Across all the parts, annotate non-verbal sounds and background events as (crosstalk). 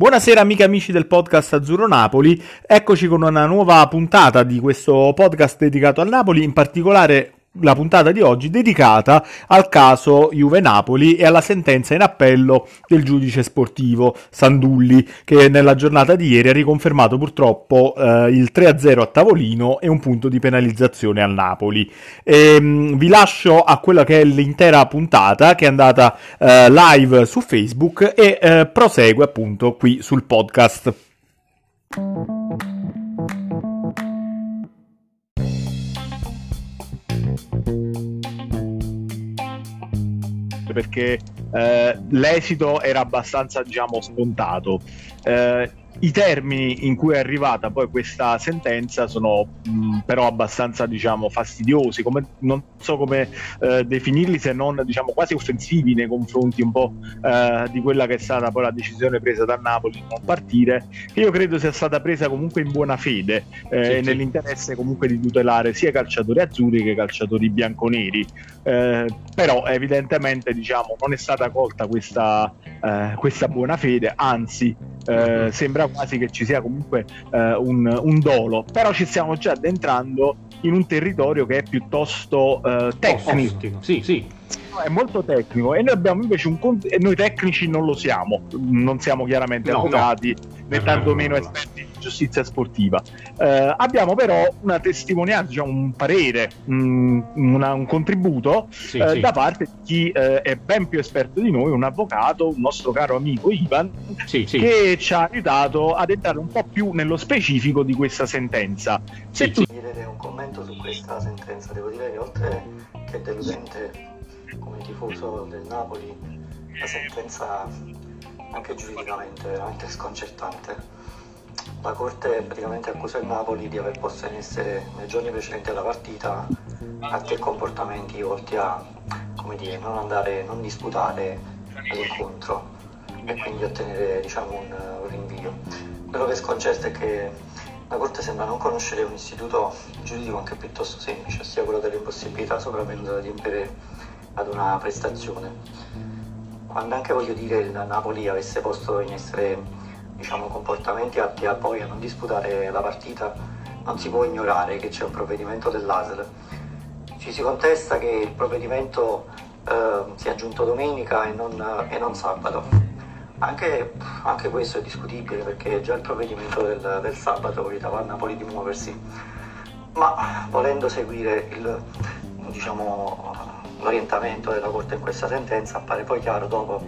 Buonasera amiche e amici del podcast Azzurro Napoli, eccoci con una nuova puntata di questo podcast dedicato al Napoli, in particolare la puntata di oggi dedicata al caso Juve Napoli e alla sentenza in appello del giudice sportivo Sandulli che nella giornata di ieri ha riconfermato purtroppo eh, il 3-0 a tavolino e un punto di penalizzazione al Napoli. E, ehm, mh, vi lascio a quella che è l'intera puntata che è andata eh, live su Facebook e eh, prosegue appunto qui sul podcast. Perché eh, l'esito era abbastanza diciamo scontato. Eh, i termini in cui è arrivata poi questa sentenza sono mh, però abbastanza diciamo fastidiosi come, non so come eh, definirli se non diciamo quasi offensivi nei confronti un po' eh, di quella che è stata poi la decisione presa da Napoli di non partire che io credo sia stata presa comunque in buona fede eh, sì, sì. nell'interesse comunque di tutelare sia i calciatori azzurri che i calciatori bianconeri eh, però evidentemente diciamo non è stata colta questa, eh, questa buona fede anzi eh, sembra quasi che ci sia comunque eh, un, un, dolo, però ci stiamo già addentrando in un territorio che è piuttosto eh, tecnico. Sì, sì è molto tecnico e noi abbiamo invece un conto e noi tecnici non lo siamo, non siamo chiaramente no, avvocati no. né tantomeno esperti di giustizia sportiva. Eh, abbiamo però una testimonianza, diciamo, un parere, un, una, un contributo sì, eh, sì. da parte di chi eh, è ben più esperto di noi, un avvocato, un nostro caro amico Ivan, sì, che ci ha aiutato ad entrare un po' più nello specifico di questa sentenza. Se tu... chiedere un commento su questa sentenza, devo dire che oltre che deludente come tifoso del Napoli la sentenza anche giuridicamente veramente sconcertante. La Corte praticamente accusa il Napoli di aver posto in essere nei giorni precedenti alla partita atti e comportamenti volti a dire, non andare, non disputare l'incontro e quindi ottenere diciamo, un, un rinvio. Quello che sconcerta è che la Corte sembra non conoscere un istituto giuridico anche piuttosto semplice, ossia quello dell'impossibilità sopravvenuta di adempiere ad una prestazione. Quando anche voglio dire il Napoli avesse posto in essere diciamo, comportamenti atti a poi a non disputare la partita, non si può ignorare che c'è un provvedimento dell'ASL. Ci si contesta che il provvedimento eh, sia giunto domenica e non, e non sabato. Anche, anche, questo è discutibile perché già il provvedimento del, del sabato vietava a Napoli di muoversi, ma volendo seguire il, diciamo, l'orientamento della Corte in questa sentenza appare poi chiaro dopo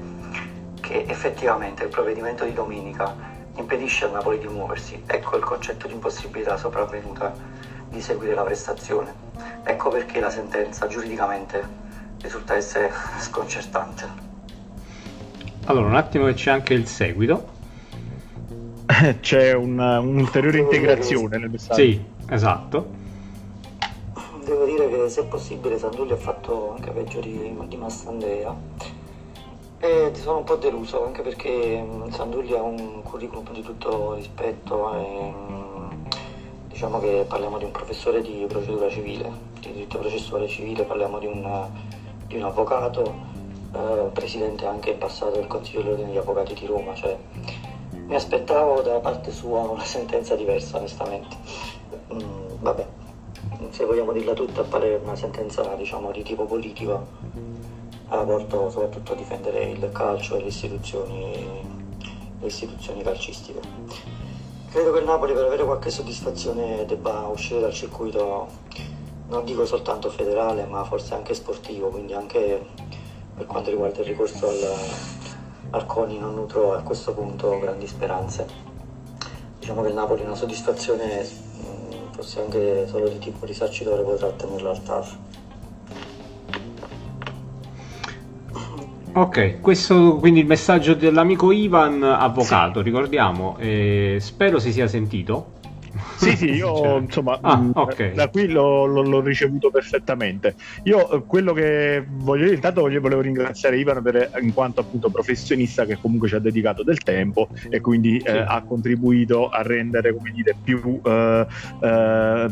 che effettivamente il provvedimento di domenica impedisce al Napoli di muoversi. Ecco il concetto di impossibilità sopravvenuta di seguire la prestazione. Ecco perché la sentenza giuridicamente risulta essere (laughs) sconcertante. Allora, un attimo che c'è anche il seguito. (laughs) c'è un, un'ulteriore integrazione nel messaggio. Sì, esatto se possibile Sandulli ha fatto anche peggio di, di Massandrea e sono un po' deluso anche perché Sandulli ha un curriculum di tutto rispetto e diciamo che parliamo di un professore di procedura civile, di diritto processuale civile, parliamo di un, di un avvocato, eh, presidente anche in passato del Consiglio degli Avvocati di Roma, cioè mi aspettavo da parte sua una sentenza diversa onestamente. Mm, vabbè, se vogliamo dirla tutta, appare una sentenza diciamo, di tipo politico, ha portato soprattutto a difendere il calcio e le istituzioni, le istituzioni calcistiche. Credo che il Napoli per avere qualche soddisfazione debba uscire dal circuito, non dico soltanto federale, ma forse anche sportivo, quindi anche per quanto riguarda il ricorso al, al CONI non nutro a questo punto grandi speranze. Diciamo che il Napoli una soddisfazione forse anche solo di tipo risarcitore potrà ottenerlo al TAF. Ok, questo quindi il messaggio dell'amico Ivan, avvocato, sì. ricordiamo, eh, spero si sia sentito. Sì, sì, (laughs) io cioè. insomma ah, mh, okay. da qui l'ho, l'ho, ricevuto perfettamente. Io eh, quello che voglio dire, intanto voglio, volevo ringraziare Ivan per, in quanto appunto professionista che comunque ci ha dedicato del tempo e quindi sì. eh, ha contribuito a rendere come dire, più, eh, eh,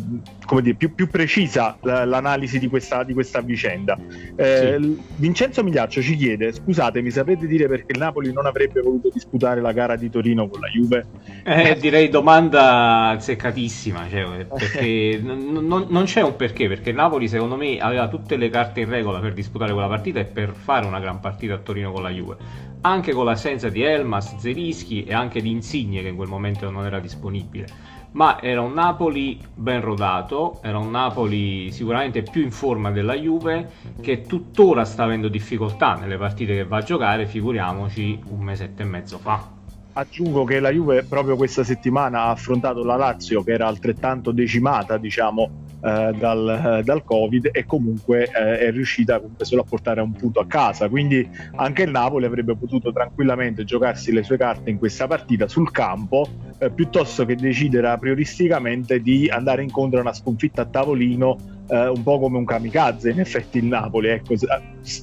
come dire, più, più precisa l'analisi di questa, di questa vicenda. Eh, sì. Vincenzo Migliaccio ci chiede: scusate, mi sapete dire perché il Napoli non avrebbe voluto disputare la gara di Torino con la Juve? Eh, direi domanda azzeccatissima, cioè, (laughs) perché non, non, non, c'è un perché, perché Napoli secondo me aveva tutte le carte in regola per disputare quella partita e per fare una gran partita a Torino con la Juve, anche con l'assenza di Elmas, Zerischi e anche di Insigne che in quel momento non era disponibile. Ma era un Napoli ben rodato, era un Napoli sicuramente più in forma della Juve che tuttora sta avendo difficoltà nelle partite che va a giocare, figuriamoci un mesetto e mezzo fa. Aggiungo che la Juve proprio questa settimana ha affrontato la Lazio che era altrettanto decimata, diciamo, eh, dal, eh, dal, Covid e comunque eh, è riuscita comunque solo a portare un punto a casa. Quindi anche il Napoli avrebbe potuto tranquillamente giocarsi le sue carte in questa partita sul campo eh, piuttosto che decidere prioristicamente di andare incontro a una sconfitta a tavolino eh, un po' come un kamikaze in effetti il Napoli ecco,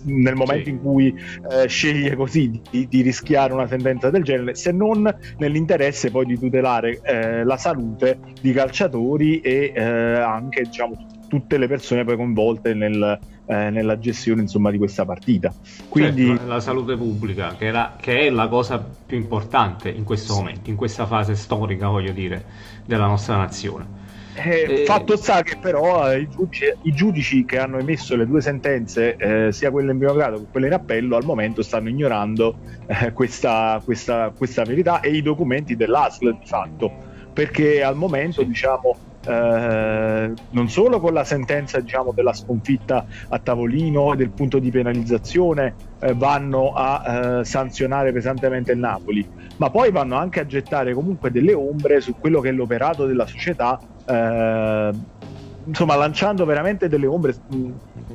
nel momento sì. in cui eh, sceglie così di, di, rischiare una sentenza del genere se non nell'interesse poi di tutelare eh, la salute di calciatori e eh, anche diciamo tutte le persone poi coinvolte nel, eh, nella gestione insomma, di questa partita. Quindi certo, la salute pubblica, che, era, che, è la cosa più importante in questo momento, in questa fase storica, voglio dire, della nostra nazione. Eh, eh, fatto sta che però eh, i, giudici, i, giudici, che hanno emesso le due sentenze, eh, sia quelle in primo grado che quelle in appello, al momento stanno ignorando eh, questa, questa, questa, verità e i documenti dell'ASL di fatto, perché al momento sì. diciamo eh, non solo con la sentenza diciamo, della sconfitta a tavolino e del punto di penalizzazione vanno a sanzionare pesantemente il Napoli, ma poi vanno anche a gettare comunque delle ombre su quello che è l'operato della società eh, insomma lanciando veramente delle ombre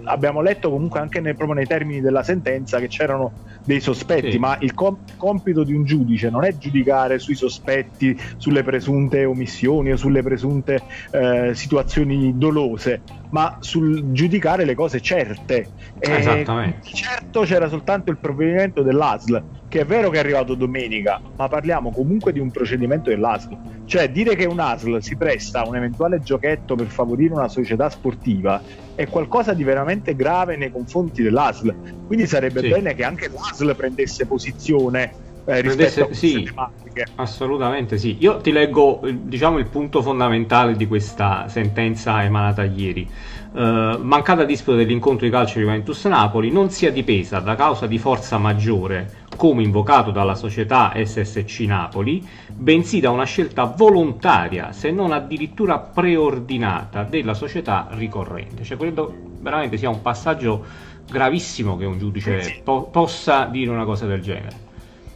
abbiamo letto comunque anche nei, proprio nei termini della sentenza che c'erano dei sospetti sì. ma il com- compito di un giudice non è giudicare sui sospetti sulle presunte omissioni o sulle presunte eh, situazioni dolose ma sul giudicare le cose certe esattamente certo c'era soltanto il provvedimento dell'ASL che è vero che è arrivato domenica, ma parliamo comunque di un procedimento dell'ASL. Cioè dire che un ASL si presta a un eventuale giochetto per favorire una società sportiva è qualcosa di veramente grave nei confronti dell'ASL. Quindi sarebbe sì. bene che anche l'ASL prendesse posizione eh, rispetto a sì, tematiche. Assolutamente sì. Io ti leggo diciamo, il punto fondamentale di questa sentenza emanata ieri. Uh, mancata disputa dell'incontro di calcio Juventus Napoli non sia dipesa da causa di forza maggiore come invocato dalla società SSC Napoli, bensì da una scelta volontaria, se non addirittura preordinata, della società ricorrente. Cioè, credo veramente sia un passaggio gravissimo che un giudice po- possa dire una cosa del genere.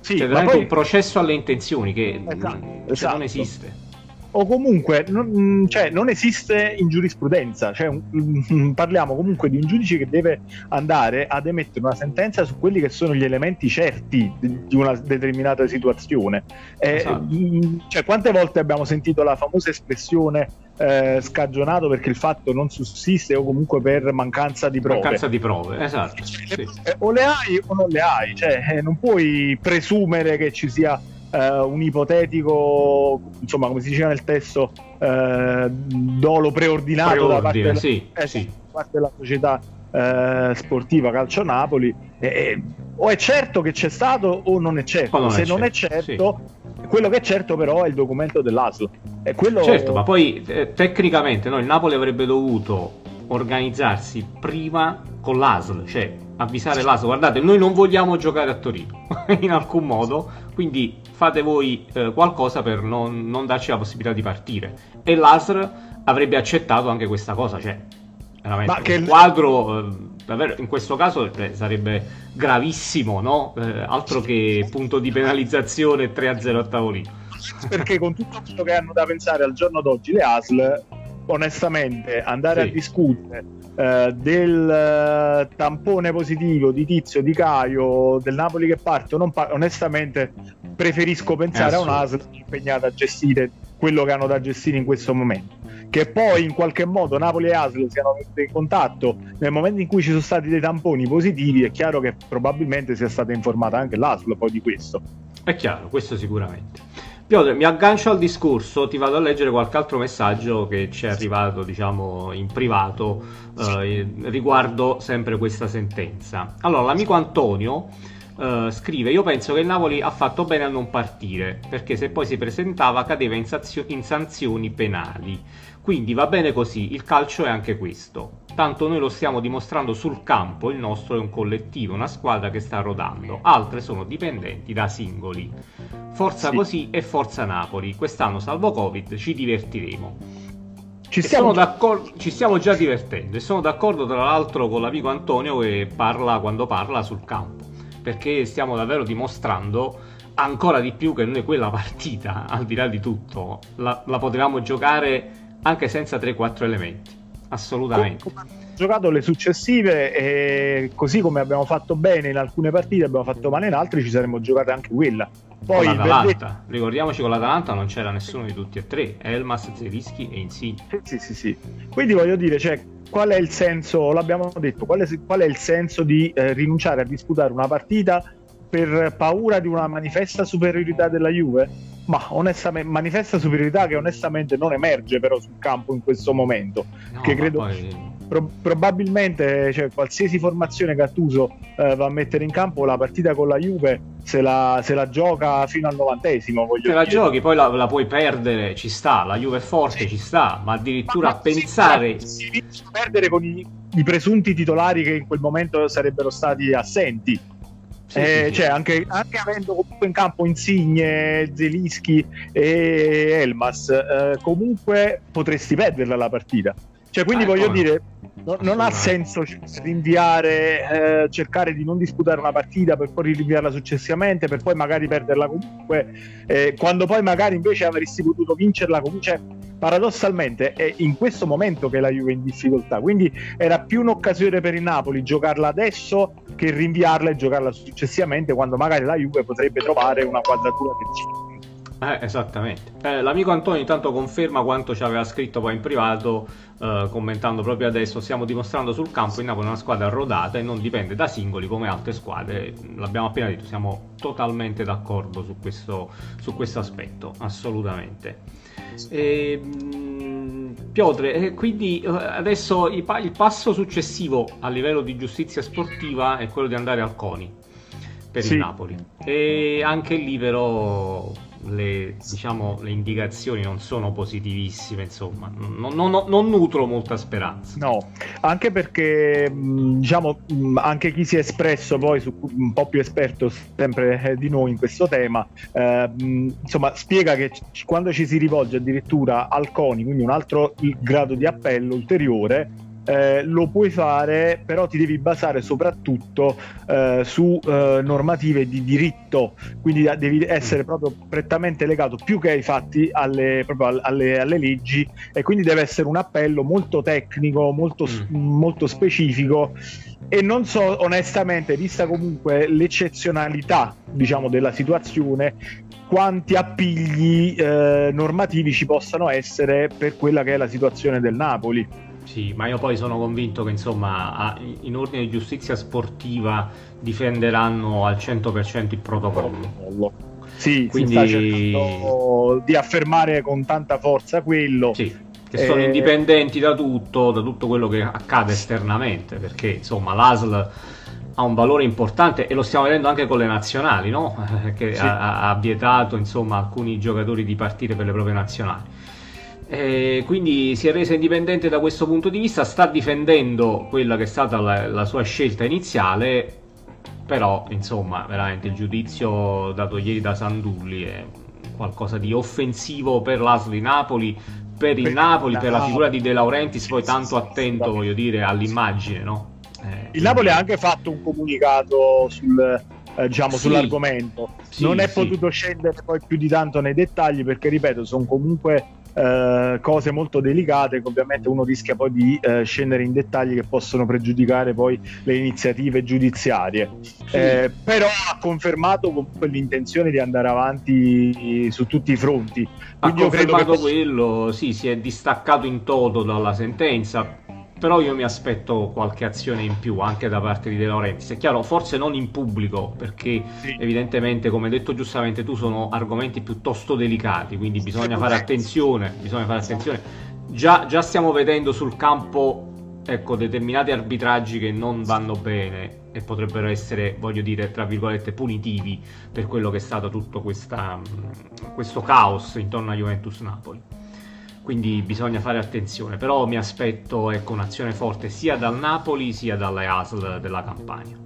Sì, cioè, veramente poi... un processo alle intenzioni che esatto, cioè, esatto. non esiste o comunque non, mm, cioè, non, esiste in giurisprudenza, cioè, um, parliamo comunque di un giudice che deve andare ad emettere una sentenza su quelli che sono gli elementi certi di, di una determinata situazione. Eh, esatto. Mm, cioè, quante volte abbiamo sentito la famosa espressione eh, scagionato perché il fatto non sussiste o comunque per mancanza di prove. Mancanza di prove, esatto. Sì. Eh, o le hai o non le hai, cioè, eh, non puoi presumere che ci sia eh, un ipotetico, insomma, come si diceva nel testo, eh, dolo preordinato Preordine, da, parte della, sì, eh, sì. parte della società eh, sportiva Calcio Napoli. o è certo che c'è stato o non è certo. Non Se è non certo, è certo, sì. quello che è certo però è il documento dell'ASL. Quello... Certo, ma poi eh, tecnicamente no, il Napoli avrebbe dovuto organizzarsi prima con l'ASL, cioè avvisare l'ASL, guardate, noi non vogliamo giocare a Torino (laughs) in alcun modo, quindi fate voi eh, qualcosa per non, non, darci la possibilità di partire. E l'ASL avrebbe accettato anche questa cosa, cioè veramente Ma che il quadro eh, davvero in questo caso eh, sarebbe gravissimo, no? Eh, altro che punto di penalizzazione 3-0 a tavolino. Perché con tutto quello che hanno da pensare al giorno d'oggi le ASL onestamente andare sì. a discutere eh, del eh, tampone positivo di Tizio, di Caio, del Napoli che parte parte, onestamente preferisco pensare a un'ASL impegnata a gestire quello che hanno da gestire in questo momento. Che poi in qualche modo Napoli e ASL siano venute in contatto nel momento in cui ci sono stati dei tamponi positivi, è chiaro che probabilmente sia stata informata anche l'ASL poi di questo. È chiaro, questo sicuramente. Piotr, mi aggancio al discorso, ti vado a leggere qualche altro messaggio che ci è arrivato, diciamo, in privato eh, riguardo sempre questa sentenza. Allora, l'amico Antonio eh, scrive: Io penso che il Napoli ha fatto bene a non partire perché se poi si presentava cadeva in, sazio- in sanzioni penali. Quindi va bene così, il calcio è anche questo. Tanto noi lo stiamo dimostrando sul campo, il nostro è un collettivo, una squadra che sta rodando, altre sono dipendenti da singoli. Forza sì. così e forza Napoli. Quest'anno, salvo Covid, ci divertiremo. Ci stiamo... ci stiamo... già divertendo e sono d'accordo tra l'altro con l'amico Antonio che parla quando parla sul campo perché stiamo davvero dimostrando ancora di più che noi quella partita, al di là di tutto, la, la potevamo giocare anche senza 3-4 elementi. Assolutamente. giocato le successive e così come abbiamo fatto bene in alcune partite, abbiamo fatto male in altre, ci saremmo giocate anche quella. Poi con l'Atalanta, verdetto... ricordiamoci con l'Atalanta non c'era nessuno di tutti e tre, Elmas, Zerischi e Insigne. Sì, sì, sì. Quindi voglio dire, cioè, qual è il senso, l'abbiamo detto, qual è, qual è il senso di eh, rinunciare a disputare una partita per paura di una manifesta superiorità della Juve? Ma onestamente, manifesta superiorità che onestamente non emerge però sul campo in questo momento. No, che credo... Poi Pro- probabilmente cioè, qualsiasi formazione Gattuso eh, va a mettere in campo la partita con la Juve se la, se la gioca fino al novantesimo se la giochi poi la, la, puoi perdere ci sta la Juve è forte sì. ci sta ma addirittura ma, ma pensare si, si riesce a perdere con i, i, presunti titolari che in quel momento sarebbero stati assenti sì, eh, sì, cioè, anche, anche, avendo comunque in campo Insigne, Zelischi e Elmas, eh, comunque potresti perderla la partita. Cioè, quindi ah, voglio dire, no, non ha senso rinviare, eh, cercare di non disputare una partita per poi rinviarla successivamente, per poi magari perderla comunque, eh, quando poi magari invece avresti potuto vincerla comunque. Cioè, paradossalmente è in questo momento che la Juve è in difficoltà, quindi era più un'occasione per il Napoli giocarla adesso che rinviarla e giocarla successivamente, quando magari la Juve potrebbe trovare una quadratura del ciclo. Eh, esattamente. Eh, l'amico Antonio intanto conferma quanto ci aveva scritto poi in privato, eh, commentando proprio adesso, stiamo dimostrando sul campo in Napoli una squadra rodata e non dipende da singoli come altre squadre. L'abbiamo appena detto, siamo totalmente d'accordo su questo, su questo aspetto, assolutamente. E, ehm, Piotre, quindi eh, adesso il, il passo successivo a livello di giustizia sportiva è quello di andare al CONI per sì. il Napoli. E anche lì però le, diciamo, le indicazioni non sono positivissime, insomma, non, non, non, nutro molta speranza. No, anche perché diciamo, anche chi si è espresso poi su, un po' più esperto sempre eh, di noi in questo tema, eh, insomma, spiega che quando ci si rivolge addirittura al CONI, quindi un altro grado di appello ulteriore, eh, lo puoi fare, però ti devi basare soprattutto eh, su eh, normative di diritto, quindi devi essere proprio prettamente legato più che ai fatti alle, alle, alle leggi e quindi deve essere un appello molto tecnico, molto, mm. molto specifico e non so onestamente, vista comunque l'eccezionalità diciamo, della situazione, quanti appigli eh, normativi ci possano essere per quella che è la situazione del Napoli. Sì, ma io poi sono convinto che insomma in ordine di giustizia sportiva difenderanno al 100% il protocollo. Sì, quindi di affermare con tanta forza quello. Sì, che sono eh... indipendenti da tutto, da tutto quello che accade esternamente, perché insomma l'ASL ha un valore importante e lo stiamo vedendo anche con le nazionali, no? (laughs) che sì. ha, ha, vietato insomma alcuni giocatori di partire per le proprie nazionali. E quindi si è resa indipendente da questo punto di vista, sta difendendo quella che è stata la, la sua scelta iniziale, però insomma veramente il giudizio dato ieri da Sandulli è qualcosa di offensivo per l'Aslo di Napoli, per il Napoli, per la figura di De Laurentiis, poi tanto attento voglio dire all'immagine. No? Eh, il Napoli ha anche fatto un comunicato sul, eh, diciamo, sì, sull'argomento. Sì, non è sì. potuto scendere poi più di tanto nei dettagli perché, ripeto, sono comunque eh, cose molto delicate che ovviamente uno rischia poi di eh, scendere in dettagli che possono pregiudicare poi le iniziative giudiziarie. Sì. Eh, però ha confermato comunque l'intenzione di andare avanti su tutti i fronti. Quindi ha confermato che... quello, sì, si è distaccato in toto dalla sentenza però io mi aspetto qualche azione in più anche da parte di De Laurentiis. È chiaro, forse non in pubblico, perché sì. evidentemente, come hai detto giustamente tu, sono argomenti piuttosto delicati, quindi bisogna fare attenzione, bisogna fare attenzione. Già, già stiamo vedendo sul campo ecco, determinati arbitraggi che non vanno bene e potrebbero essere, voglio dire, tra virgolette, punitivi per quello che è stato tutto questa, questo caos intorno a Juventus Napoli quindi bisogna fare attenzione, però mi aspetto ecco, un'azione forte sia dal Napoli sia dalle ASL della Campania.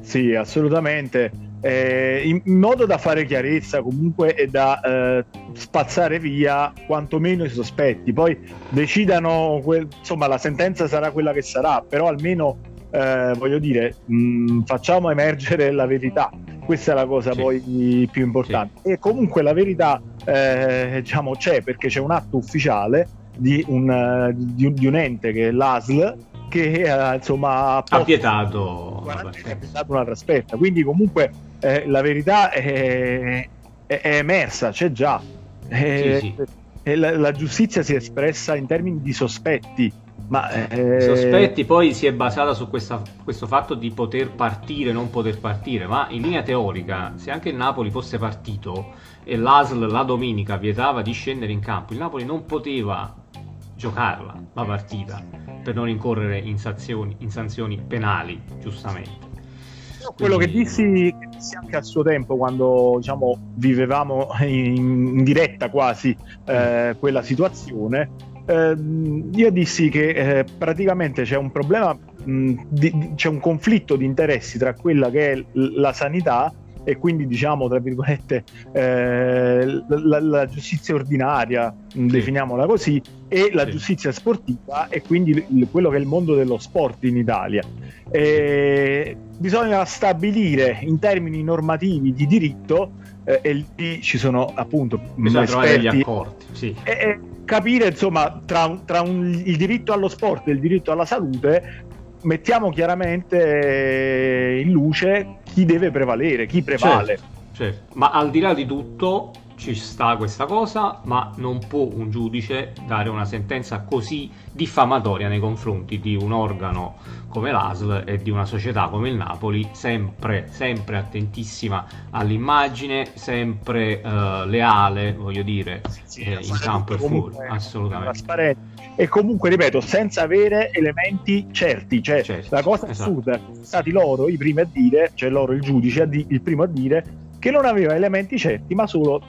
Sì, assolutamente, eh, in modo da fare chiarezza comunque e da eh, spazzare via quantomeno i sospetti, poi decidano, que- insomma la sentenza sarà quella che sarà, però almeno eh, voglio dire, mh, mm, facciamo emergere la verità, questa è la cosa sì. poi più importante. Sì. E comunque la verità eh, diciamo, c'è perché c'è un atto ufficiale di un, di, di un ente che è l'ASL che eh, insomma ha vietato un'altra aspetta. Quindi comunque eh, la verità è, è, è, emersa, c'è già. Sì, sì. La, la, giustizia si è espressa in termini di sospetti ma, eh... Sospetti poi si è basata su questa, questo fatto di poter partire, non poter partire, ma in linea teorica, se anche il Napoli fosse partito e l'ASL la domenica vietava di scendere in campo, il Napoli non poteva giocarla la partita per non incorrere in sanzioni, in sanzioni penali, giustamente. Quello che, dissi, che dissi, anche a suo tempo quando diciamo, vivevamo in, in diretta quasi eh, quella situazione eh, io dissi che eh, praticamente c'è un problema, mh, di, c'è un conflitto di interessi tra quella che è la sanità e quindi diciamo tra virgolette eh, la, la, giustizia ordinaria, sì. definiamola così, e la sì. giustizia sportiva e quindi il, quello che è il mondo dello sport in Italia. E bisogna stabilire in termini normativi di diritto eh, e lì ci sono appunto bisogna trovare degli accordi sì. e, capire insomma tra, tra un, il diritto allo sport e il diritto alla salute mettiamo chiaramente in luce chi deve prevalere, chi prevale. Certo, certo. Ma al di là di tutto ci sta questa cosa, ma non può un giudice dare una sentenza così diffamatoria nei confronti di un organo come l'ASL e di una società come il Napoli, sempre, sempre attentissima all'immagine, sempre uh, leale, voglio dire, sì, eh, in campo e fuori, assolutamente. E comunque, ripeto, senza avere elementi certi, cioè certo, la cosa esatto. assurda, sono stati loro i primi a dire, cioè loro il giudice, il primo a dire che non aveva elementi certi, ma solo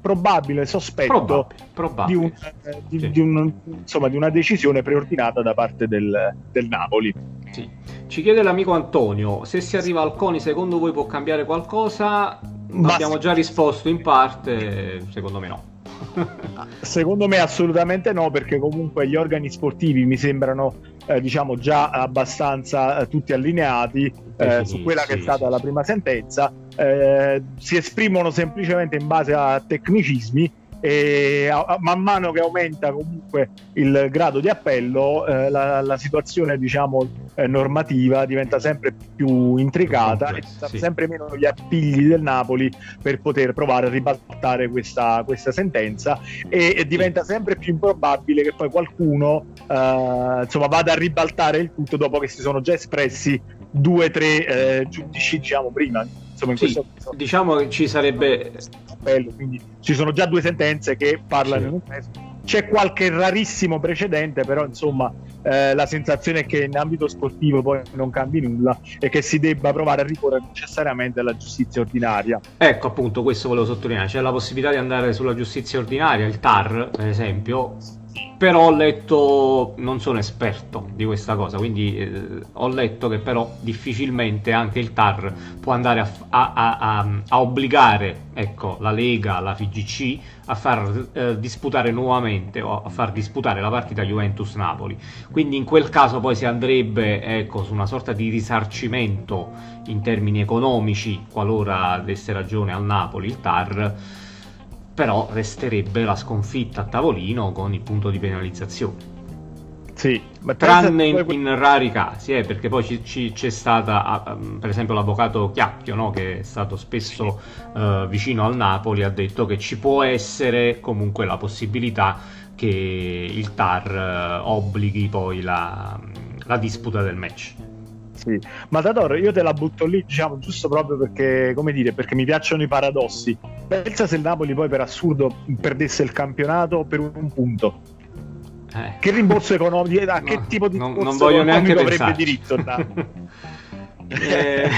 probabile sospetto probabile, probabile. Di, un, eh, di, sì. di, un, insomma, di, una decisione preordinata da parte del, del Napoli. Sì. Ci chiede l'amico Antonio, se si arriva al CONI secondo voi può cambiare qualcosa? Ma Abbiamo già risposto in parte, secondo me no. Secondo me assolutamente no, perché comunque gli organi sportivi mi sembrano eh, diciamo già abbastanza eh, tutti allineati eh, su quella che è stata la prima sentenza. Eh, si esprimono semplicemente in base a tecnicismi e a, a, man mano che aumenta comunque il grado di appello eh, la, la, situazione diciamo eh, normativa diventa sempre più intricata e sì. sempre meno gli appigli del Napoli per poter provare a ribaltare questa, questa sentenza e, e, diventa sempre più improbabile che poi qualcuno eh, insomma vada a ribaltare il tutto dopo che si sono già espressi due o tre eh, giudici diciamo prima insomma, in sì, questo diciamo che ci sarebbe appello, quindi ci sono già due sentenze che parlano sì. in un testo. C'è qualche rarissimo precedente, però insomma eh, la sensazione è che in ambito sportivo poi non cambi nulla e che si debba provare a ricorrere necessariamente alla giustizia ordinaria. Ecco appunto, questo volevo sottolineare, c'è la possibilità di andare sulla giustizia ordinaria, il TAR per esempio, però ho letto, non sono esperto di questa cosa, quindi eh, ho letto che però difficilmente anche il TAR può andare a, a, a, a obbligare ecco, la Lega, la FIGC a far eh, disputare nuovamente o a far disputare la partita Juventus-Napoli. Quindi in quel caso poi si andrebbe ecco, su una sorta di risarcimento in termini economici, qualora desse ragione al Napoli il TAR però resterebbe la sconfitta a tavolino con il punto di penalizzazione. Sì, tranne in, in, rari casi, eh, perché poi ci, ci, c'è stata, uh, per esempio, l'avvocato Chiacchio, no, che è stato spesso uh, vicino al Napoli, ha detto che ci può essere comunque la possibilità che il TAR uh, obblighi poi la, la disputa del match. Sì. Matador, io te la butto lì, diciamo, giusto proprio perché, come dire, perché mi piacciono i paradossi. Pensa se il Napoli poi per assurdo perdesse il campionato per un punto eh. Che rimborso economico? A che no, tipo di non, non voglio neanche avrebbe diritto? (laughs) eh...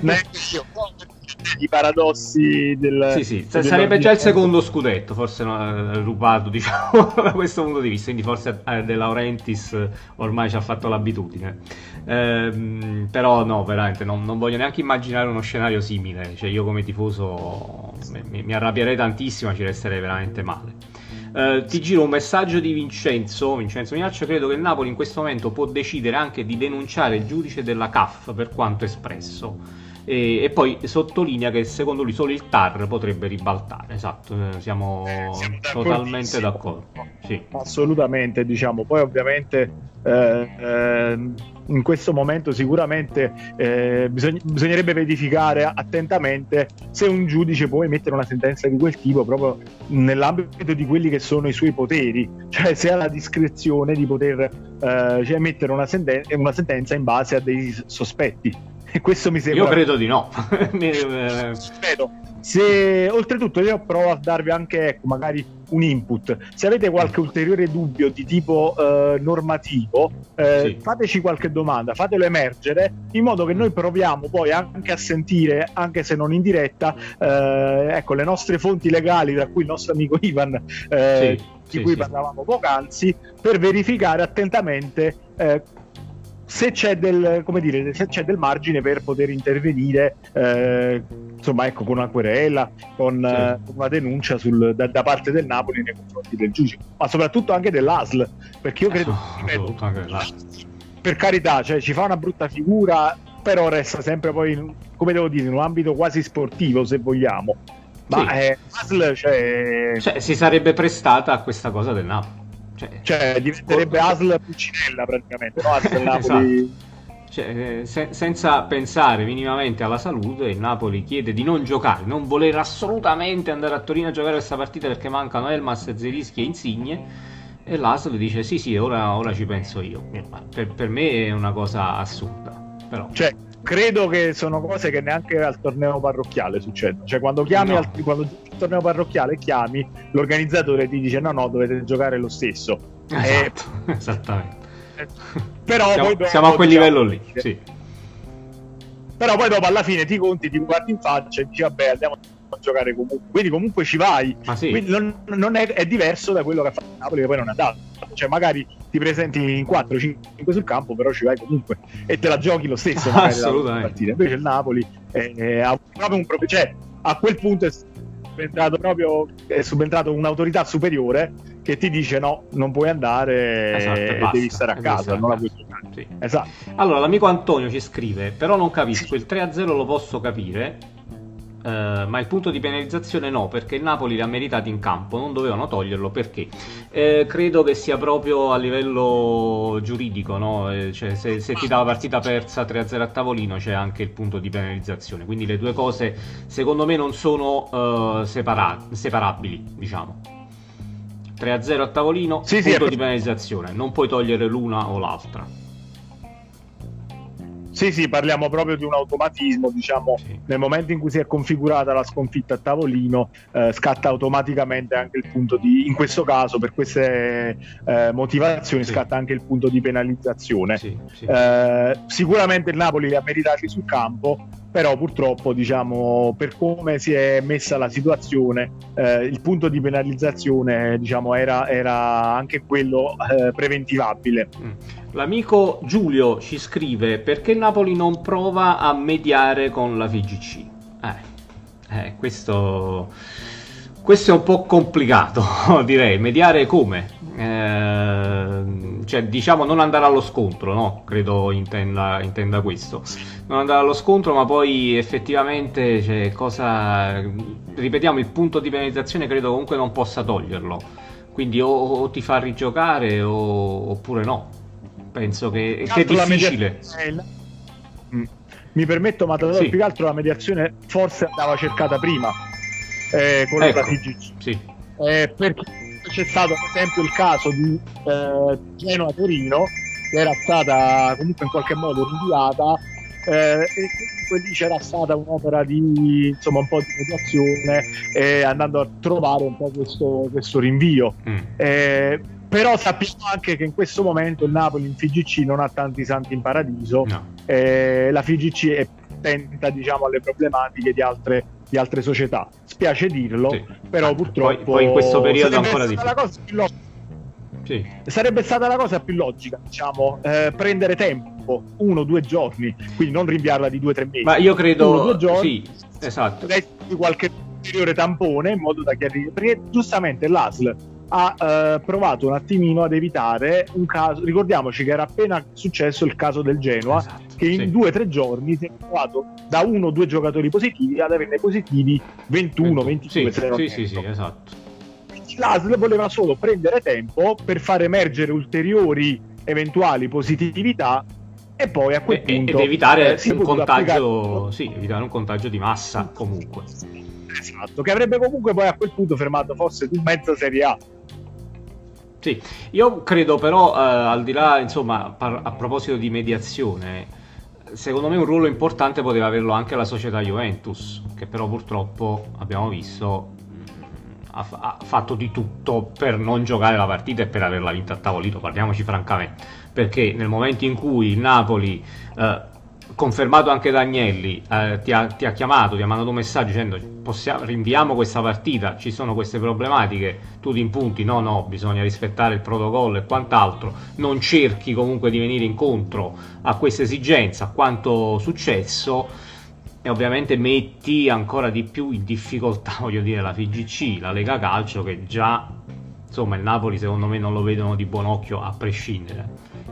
(laughs) I paradossi del. Sì, sì, sarebbe già il secondo scudetto, forse no, rubato, (laughs) diciamo, da questo punto di vista. Quindi, forse eh, De Laurentiis ormai ci ha fatto l'abitudine. Eh, però, no, veramente non, non, voglio neanche immaginare uno scenario simile. Cioè, io come tifoso mi, mi arrabbierei tantissimo, ci resterei veramente male. Eh, ti giro un messaggio di Vincenzo. Vincenzo Minaccio, credo che il Napoli in questo momento può decidere anche di denunciare il giudice della CAF per quanto espresso. E, e, poi sottolinea che secondo lui solo il TAR potrebbe ribaltare. Esatto, eh, siamo, siamo totalmente d'accordo. Sì. Assolutamente, diciamo. Poi ovviamente eh, eh, in questo momento sicuramente eh, bisogn- bisognerebbe verificare attentamente se un giudice può emettere una sentenza di quel tipo proprio nell'ambito di quelli che sono i suoi poteri, cioè se ha la discrezione di poter eh, cioè emettere una, senten- una sentenza in base a dei sospetti. E questo mi sembra... Io credo di no. (laughs) Spero. Se oltretutto io provo a darvi anche ecco, magari un input. Se avete qualche ulteriore dubbio di tipo eh, normativo, eh, sì. fateci qualche domanda, fatelo emergere in modo che noi proviamo poi anche a sentire, anche se non in diretta, eh, ecco, le nostre fonti legali, tra cui il nostro amico Ivan, eh, sì, di sì, cui parlavamo poc'anzi, per verificare attentamente eh, se c'è del, come dire, se c'è del margine per poter intervenire eh, insomma ecco con una querela con, sì. uh, una denuncia sul, da, da, parte del Napoli nei confronti del giudice ma soprattutto anche dell'ASL perché io credo oh, ripeto, per carità cioè, ci fa una brutta figura però resta sempre poi come devo dire in un ambito quasi sportivo se vogliamo ma sì. eh, ASL cioè... cioè si sarebbe prestata a questa cosa del Napoli cioè, cioè diventerebbe Asl Puccinella praticamente, no? Asl (laughs) Napoli. esatto. Cioè, eh, se- senza pensare minimamente alla salute, il Napoli chiede di non giocare, non voler assolutamente andare a Torino a giocare questa partita perché mancano Elmas, Zerischi e Insigne. E l'Asl dice: Sì, sì, ora, ora ci penso io. Per, per, me è una cosa assurda. Però. Cioè, credo che sono cose che neanche al torneo parrocchiale succedono. Cioè, quando chiami no. al, quando torneo parrocchiale chiami, l'organizzatore ti dice: No, no, dovete giocare lo stesso. Esatto, eh, esattamente. Eh, però siamo, poi dopo, siamo a quel diciamo, livello lì. Sì. Però poi dopo alla fine ti conti, ti guardi in faccia e dici: Vabbè, andiamo a giocare comunque. Quindi, comunque ci vai. Ma sì. Non, non è, è, diverso da quello che ha fatto Napoli, che poi non è andato. Cioè, magari ti presenti in 4-5 sul campo, però ci vai comunque e te la giochi lo stesso. Assolutamente. Invece il Napoli è, ha proprio un proprio. Cioè, a quel punto è subentrato proprio è subentrato un'autorità superiore che ti dice no, non puoi andare esatto, e basta, devi stare a casa, non la puoi giocare. Sì. Esatto. Allora, l'amico Antonio ci scrive, però non capisco, il 3-0 lo posso capire, Uh, ma il punto di penalizzazione no, perché il Napoli li ha meritati in campo, non dovevano toglierlo perché eh, credo che sia proprio a livello giuridico, no? eh, cioè, se, se, ti dà la partita persa 3-0 a tavolino c'è anche il punto di penalizzazione, quindi le due cose secondo me non sono uh, separa- separabili, diciamo. 3-0 a tavolino, sì, punto sì, di penalizzazione, non puoi togliere l'una o l'altra. Sì, sì, parliamo proprio di un automatismo, diciamo, sì. nel momento in cui si è configurata la sconfitta a tavolino, eh, scatta automaticamente anche il punto di, in questo caso, per queste eh, motivazioni, sì. scatta anche il punto di penalizzazione. Sì, eh, sicuramente il Napoli li ha meritati sul campo, però purtroppo diciamo per come si è messa la situazione eh, il punto di penalizzazione diciamo era, era anche quello eh, preventivabile mm. L'amico Giulio ci scrive perché Napoli non prova a mediare con la VGC eh, eh questo questo è un po' complicato (laughs) direi mediare come eh, cioè, diciamo non andare allo scontro, no? Credo intenda, intenda questo. Non andare allo scontro, ma poi effettivamente, cioè, cosa... Ripetiamo, il punto di penalizzazione credo comunque non possa toglierlo. Quindi o, o ti fa rigiocare o, oppure no. Penso che, che è difficile. Mm. Mi permetto, ma sì. più che altro la mediazione forse andava cercata prima eh, con ecco. la TGC. Sì. Eh, perché c'è stato ad esempio il caso di eh, Genoa-Torino che era stata comunque in qualche modo rinviata eh, e comunque lì c'era stata un'opera di insomma un po' di mediazione eh, andando a trovare un po' questo, questo rinvio mm. eh, però sappiamo anche che in questo momento il Napoli in FIGC non ha tanti santi in paradiso no. Eh, la FIGC è attenta diciamo alle problematiche di altre di altre società. Spiace dirlo, sì. però ah, purtroppo... Poi, poi, in questo periodo ancora di più. Sì. Sarebbe stata la cosa più logica, diciamo, eh, prendere tempo, uno o due giorni, quindi non rinviarla di due o tre mesi. Ma io credo... Uno, due giorni, sì, esatto. Qualche ulteriore tampone in modo da chiarire, perché giustamente l'ASL ha eh, provato un attimino ad evitare un caso, ricordiamoci che era appena successo il caso del Genoa, esatto, che in sì. due o tre giorni si è trovato da uno o due giocatori positivi ad averne positivi 21, 22, sì, sì, sì, sì, esatto. L'ASL voleva solo prendere tempo per far emergere ulteriori eventuali positività e poi a quel e, punto ed evitare eh, un contagio, sì, evitare un contagio di massa comunque. Esatto che avrebbe comunque poi a quel punto fermato forse mezza Serie A sì, io credo però, eh, al di là, insomma, par- a proposito di mediazione, secondo me un ruolo importante poteva averlo anche la società Juventus, che però purtroppo abbiamo visto ha, ha, fatto di tutto per non giocare la partita e per averla vinta a tavolino, parliamoci francamente, perché nel momento in cui il Napoli eh, confermato anche da Agnelli, eh, ti, ha, ti, ha, chiamato, ti ha mandato un messaggio dicendo possiamo, rinviamo questa partita, ci sono queste problematiche, tu ti impunti, no no, bisogna rispettare il protocollo e quant'altro, non cerchi comunque di venire incontro a questa esigenza, a quanto successo e ovviamente metti ancora di più in difficoltà, (laughs) voglio dire, la FIGC, la Lega Calcio che già, insomma, il Napoli secondo me non lo vedono di buon occhio a prescindere,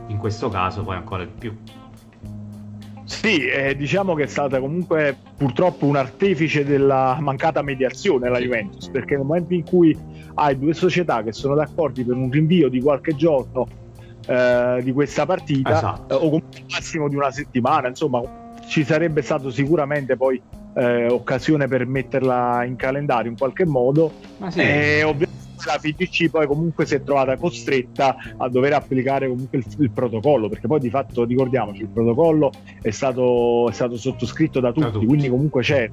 in questo caso poi ancora di più. Sì, eh, diciamo che è stata comunque purtroppo un artefice della mancata mediazione la Juventus, perché nel momento in cui hai due società che sono d'accordo per un rinvio di qualche giorno eh, di questa partita, esatto. eh, o comunque massimo di una settimana, insomma, ci sarebbe stato sicuramente poi eh, occasione per metterla in calendario in qualche modo. Ma sì. E ovviamente la FIGC poi comunque si è trovata costretta a dover applicare comunque il, il protocollo, perché poi di fatto ricordiamoci il protocollo è stato, è stato sottoscritto da tutti, da tutti, quindi comunque c'è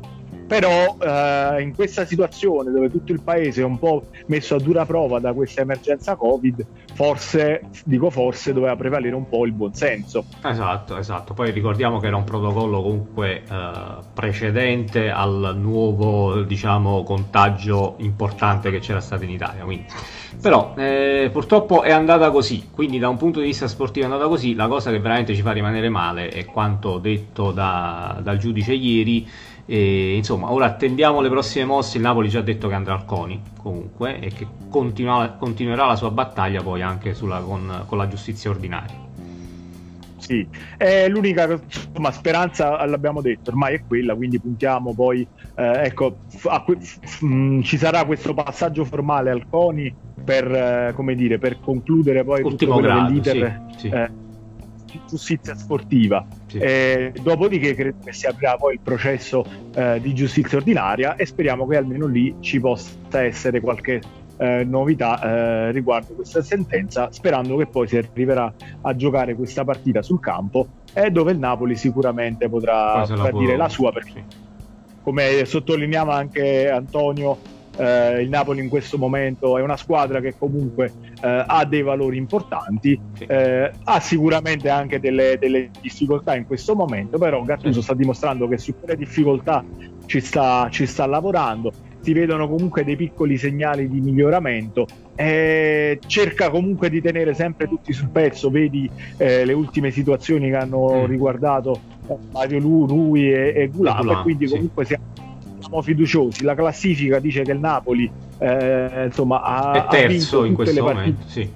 però eh, in questa situazione dove tutto il paese è un po' messo a dura prova da questa emergenza Covid, forse, dico forse, doveva prevalere un po' il buonsenso. Esatto, esatto. Poi ricordiamo che era un protocollo comunque eh, precedente al nuovo, diciamo, contagio importante che c'era stato in Italia. Quindi. Però eh, purtroppo è andata così, quindi da un punto di vista sportivo è andata così, la cosa che veramente ci fa rimanere male è quanto detto da, dal giudice ieri, e, insomma, ora attendiamo le prossime mosse. Il Napoli già ha detto che andrà al CONI comunque e che continua, continuerà la sua battaglia poi anche sulla, con, con, la giustizia ordinaria. Sì, è l'unica insomma, speranza, l'abbiamo detto, ormai è quella, quindi puntiamo poi, eh, ecco, que- mh, ci sarà questo passaggio formale al CONI per, eh, come dire, per concludere poi Ultimo tutto grado. Sì, sì. Eh, giustizia sportiva. Sì. Eh, dopodiché credo che si aprirà poi il processo eh, di giustizia ordinaria e speriamo che almeno lì ci possa essere qualche eh, novità eh, riguardo questa sentenza, sperando che poi si arriverà a giocare questa partita sul campo e dove il Napoli sicuramente potrà, potrà dire la sua perché come sottolineava anche Antonio eh, il Napoli in questo momento è una squadra che comunque eh, ha dei valori importanti, sì. eh, ha sicuramente anche delle, delle, difficoltà in questo momento, però Gattuso sì. sta dimostrando che su quelle difficoltà ci sta, ci sta lavorando si vedono comunque dei piccoli segnali di miglioramento eh, cerca comunque di tenere sempre tutti sul pezzo vedi eh, le ultime situazioni che hanno mm. riguardato eh, Mario Lu, Rui e, e Gulap e quindi comunque sì. siamo siamo fiduciosi. La classifica dice che il Napoli eh, insomma, ha, è terzo ha in questo momento. Sì.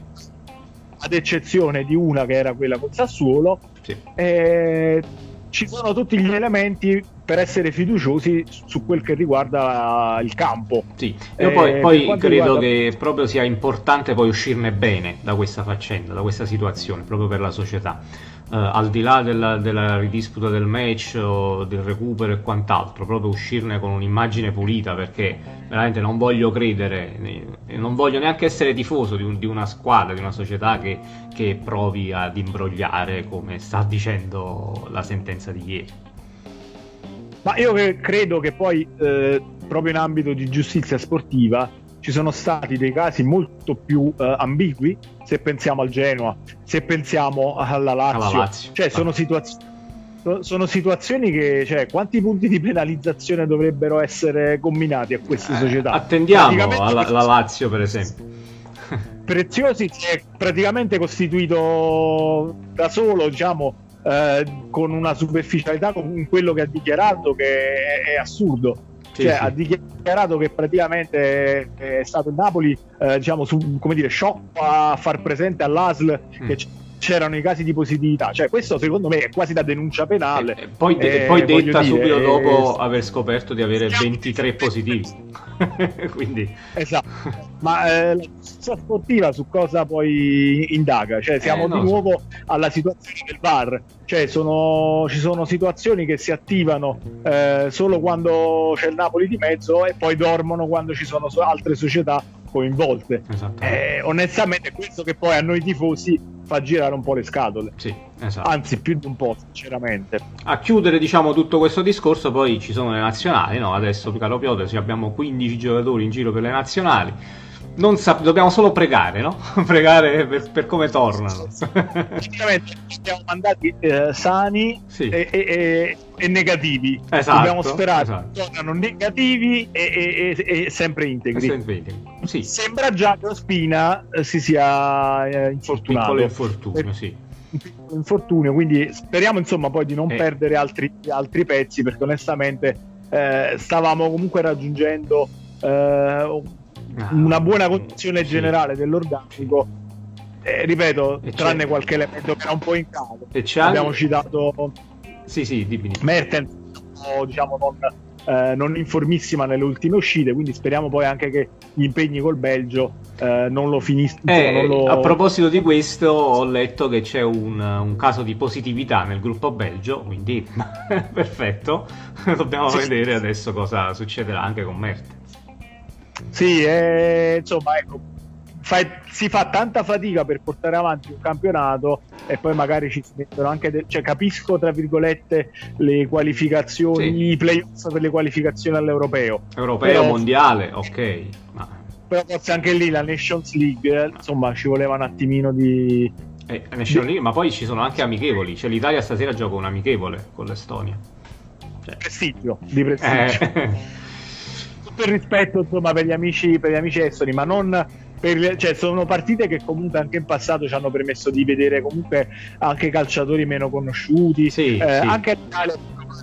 ad eccezione di una che era quella con Sassuolo. Sì. Eh, ci sono tutti gli elementi per essere fiduciosi su quel che riguarda il campo. Sì, io poi, eh, poi credo riguarda... che proprio sia importante poi uscirne bene da questa faccenda, da questa situazione, proprio per la società eh, al di là della, della, ridisputa del match o del recupero e quant'altro, proprio uscirne con un'immagine pulita perché veramente non voglio credere, non voglio neanche essere tifoso di, un, di una squadra, di una società che, che provi ad imbrogliare come sta dicendo la sentenza di ieri. Ma io credo che poi, eh, proprio in ambito di giustizia sportiva, ci sono stati dei casi molto più uh, ambigui se pensiamo al Genoa, se pensiamo alla Lazio, alla Lazio. cioè sono situazioni sono situazioni che, cioè, quanti punti di penalizzazione dovrebbero essere combinati a queste eh, società? Attendiamo alla, la Lazio, per esempio. (laughs) Preziosi si è praticamente costituito da solo, diciamo, eh, con una superficialità con quello che ha dichiarato che è, è assurdo cioè, sì. ha dichiarato che praticamente è stato il Napoli, eh, diciamo, su, come dire, sciocco a far presente all'ASL mm. che c'erano i casi di positività. Cioè, questo secondo me è quasi da denuncia penale. E, poi, de- eh, poi detta dire, subito dopo eh, aver scoperto di avere 23 positivi. (laughs) Quindi... Esatto. Ma eh, la giustizia sportiva su cosa poi indaga? Cioè, siamo eh, di nuovo so. alla situazione del VAR. Cioè, sono, ci sono situazioni che si attivano eh, solo quando c'è il Napoli di mezzo e poi dormono quando ci sono altre società coinvolte. Eh, onestamente questo che poi a noi tifosi fa girare un po' le scatole. Sì, esatto. Anzi, più di un po', sinceramente. A chiudere, diciamo, tutto questo discorso, poi ci sono le nazionali, no? Adesso, caro Piotr, abbiamo 15 giocatori in giro per le nazionali non sap- dobbiamo solo pregare, no? (laughs) pregare per, per, come tornano. Sicuramente siamo mandati eh, sani sì. e, e, e, negativi. Esatto, dobbiamo sperare esatto. che tornano negativi e, sempre integri. Sempre integri. Sì. Sembra già che Ospina eh, si sia eh, infortunato. Un piccolo infortunio, sì. Un piccolo infortunio, quindi speriamo insomma poi di non eh. perdere altri, altri, pezzi perché onestamente eh, stavamo comunque raggiungendo eh, una buona condizione sì. generale dell'organico. Eh, ripeto, e tranne qualche elemento che era un po' in capo. Abbiamo anche... citato sì, sì, dimmi. Mertens, diciamo, non, eh, non, informissima nelle ultime uscite, quindi speriamo poi anche che gli impegni col Belgio eh, non lo finiscano. Eh, lo... A proposito di questo, ho letto che c'è un, un caso di positività nel gruppo Belgio, quindi (laughs) perfetto. (laughs) Dobbiamo sì, vedere sì. adesso cosa succederà anche con Mertens. Sì, eh, insomma, ecco, fai, si fa tanta fatica per portare avanti un campionato e poi magari ci si mettono anche, de- cioè capisco tra virgolette le qualificazioni, sì. i playoff per le qualificazioni all'europeo. Europeo, però, mondiale, ok. Ma... Però forse anche lì la Nations League, eh, insomma, ci voleva un attimino di... Eh, Nations League, ma poi ci sono anche amichevoli, cioè l'Italia stasera gioca un amichevole con l'Estonia. Cioè... Prestigio, di prestigio. Eh. Tutto il rispetto insomma, per, gli amici, per gli amici estoni, ma non per, cioè, sono partite che comunque anche in passato ci hanno permesso di vedere comunque anche calciatori meno conosciuti, sì, eh, sì. anche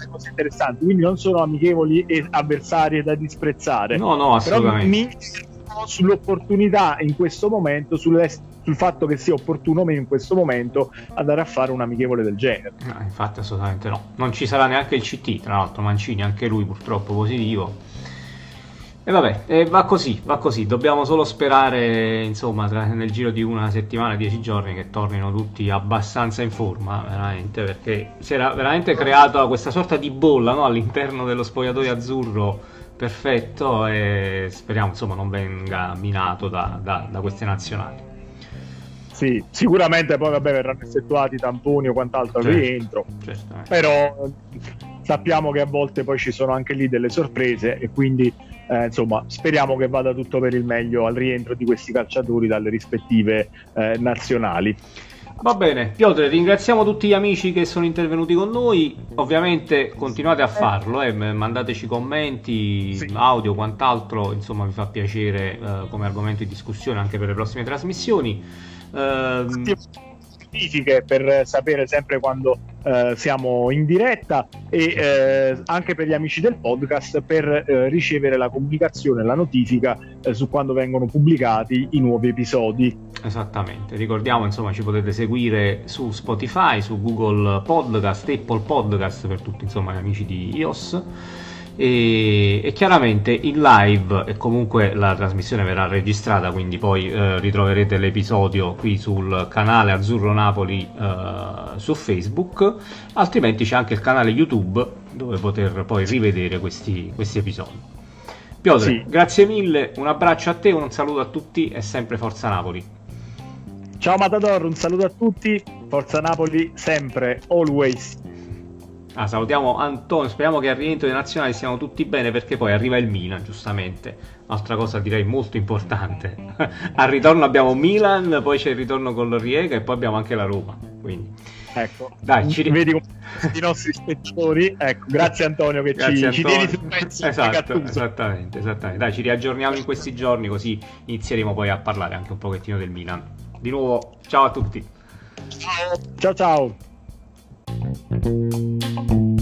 cose interessanti, quindi non sono amichevoli e avversari da disprezzare. No, no, assolutamente. Però mi sull'opportunità in questo momento, sul fatto che sia opportuno meno in questo momento andare a fare un amichevole del genere. No, infatti assolutamente no. Non ci sarà neanche il CT, tra l'altro Mancini, anche lui purtroppo positivo e vabbè, eh, va così, va così. Dobbiamo solo sperare, insomma, tra, nel giro di una settimana, dieci giorni, che tornino tutti abbastanza in forma, veramente, perché si era veramente creata questa sorta di bolla no? all'interno dello spogliatoio azzurro perfetto e speriamo, insomma, non venga minato da, da, da queste nazionali. Sì, sicuramente poi vabbè, verranno effettuati tamponi o quant'altro certo, rientro, però sappiamo che a volte poi ci sono anche lì delle sorprese e quindi eh, insomma speriamo che vada tutto per il meglio al rientro di questi calciatori dalle rispettive eh, nazionali. Va bene, Piotr, ringraziamo tutti gli amici che sono intervenuti con noi. Ovviamente continuate a farlo, eh, mandateci commenti, sì. audio, quant'altro, insomma, mi fa piacere eh, come argomento di discussione anche per le prossime trasmissioni. Eh, notifiche per sapere sempre quando eh, siamo in diretta e eh, anche per gli amici del podcast per eh, ricevere la comunicazione, la notifica eh, su quando vengono pubblicati i nuovi episodi. Esattamente, ricordiamo insomma ci potete seguire su Spotify, su Google Podcast, Apple Podcast per tutti insomma gli amici di iOS e, e, chiaramente in live e comunque la trasmissione verrà registrata quindi poi eh, ritroverete l'episodio qui sul canale Azzurro Napoli eh, su Facebook altrimenti c'è anche il canale YouTube dove poter poi rivedere questi, questi episodi Piotr, sì. grazie mille, un abbraccio a te, un saluto a tutti e sempre Forza Napoli. Ciao Matador, un saluto a tutti, Forza Napoli sempre, always. Ah, salutiamo Antonio, speriamo che al rientro dei nazionali siamo tutti bene perché poi arriva il Milan, giustamente. Altra cosa direi molto importante. (laughs) al ritorno abbiamo Milan, poi c'è il ritorno con l'Oriega e poi abbiamo anche la Roma. Quindi ecco, dai, ci vedi i nostri spettatori. Ecco, grazie Antonio che grazie ci, Antonio. ci tieni sul pezzo. Esatto, esattamente, esattamente. Dai, ci riaggiorniamo in questi giorni così inizieremo poi a parlare anche un pochettino del Milan. Di nuovo, ciao a tutti. Ciao ciao. ciao. thank you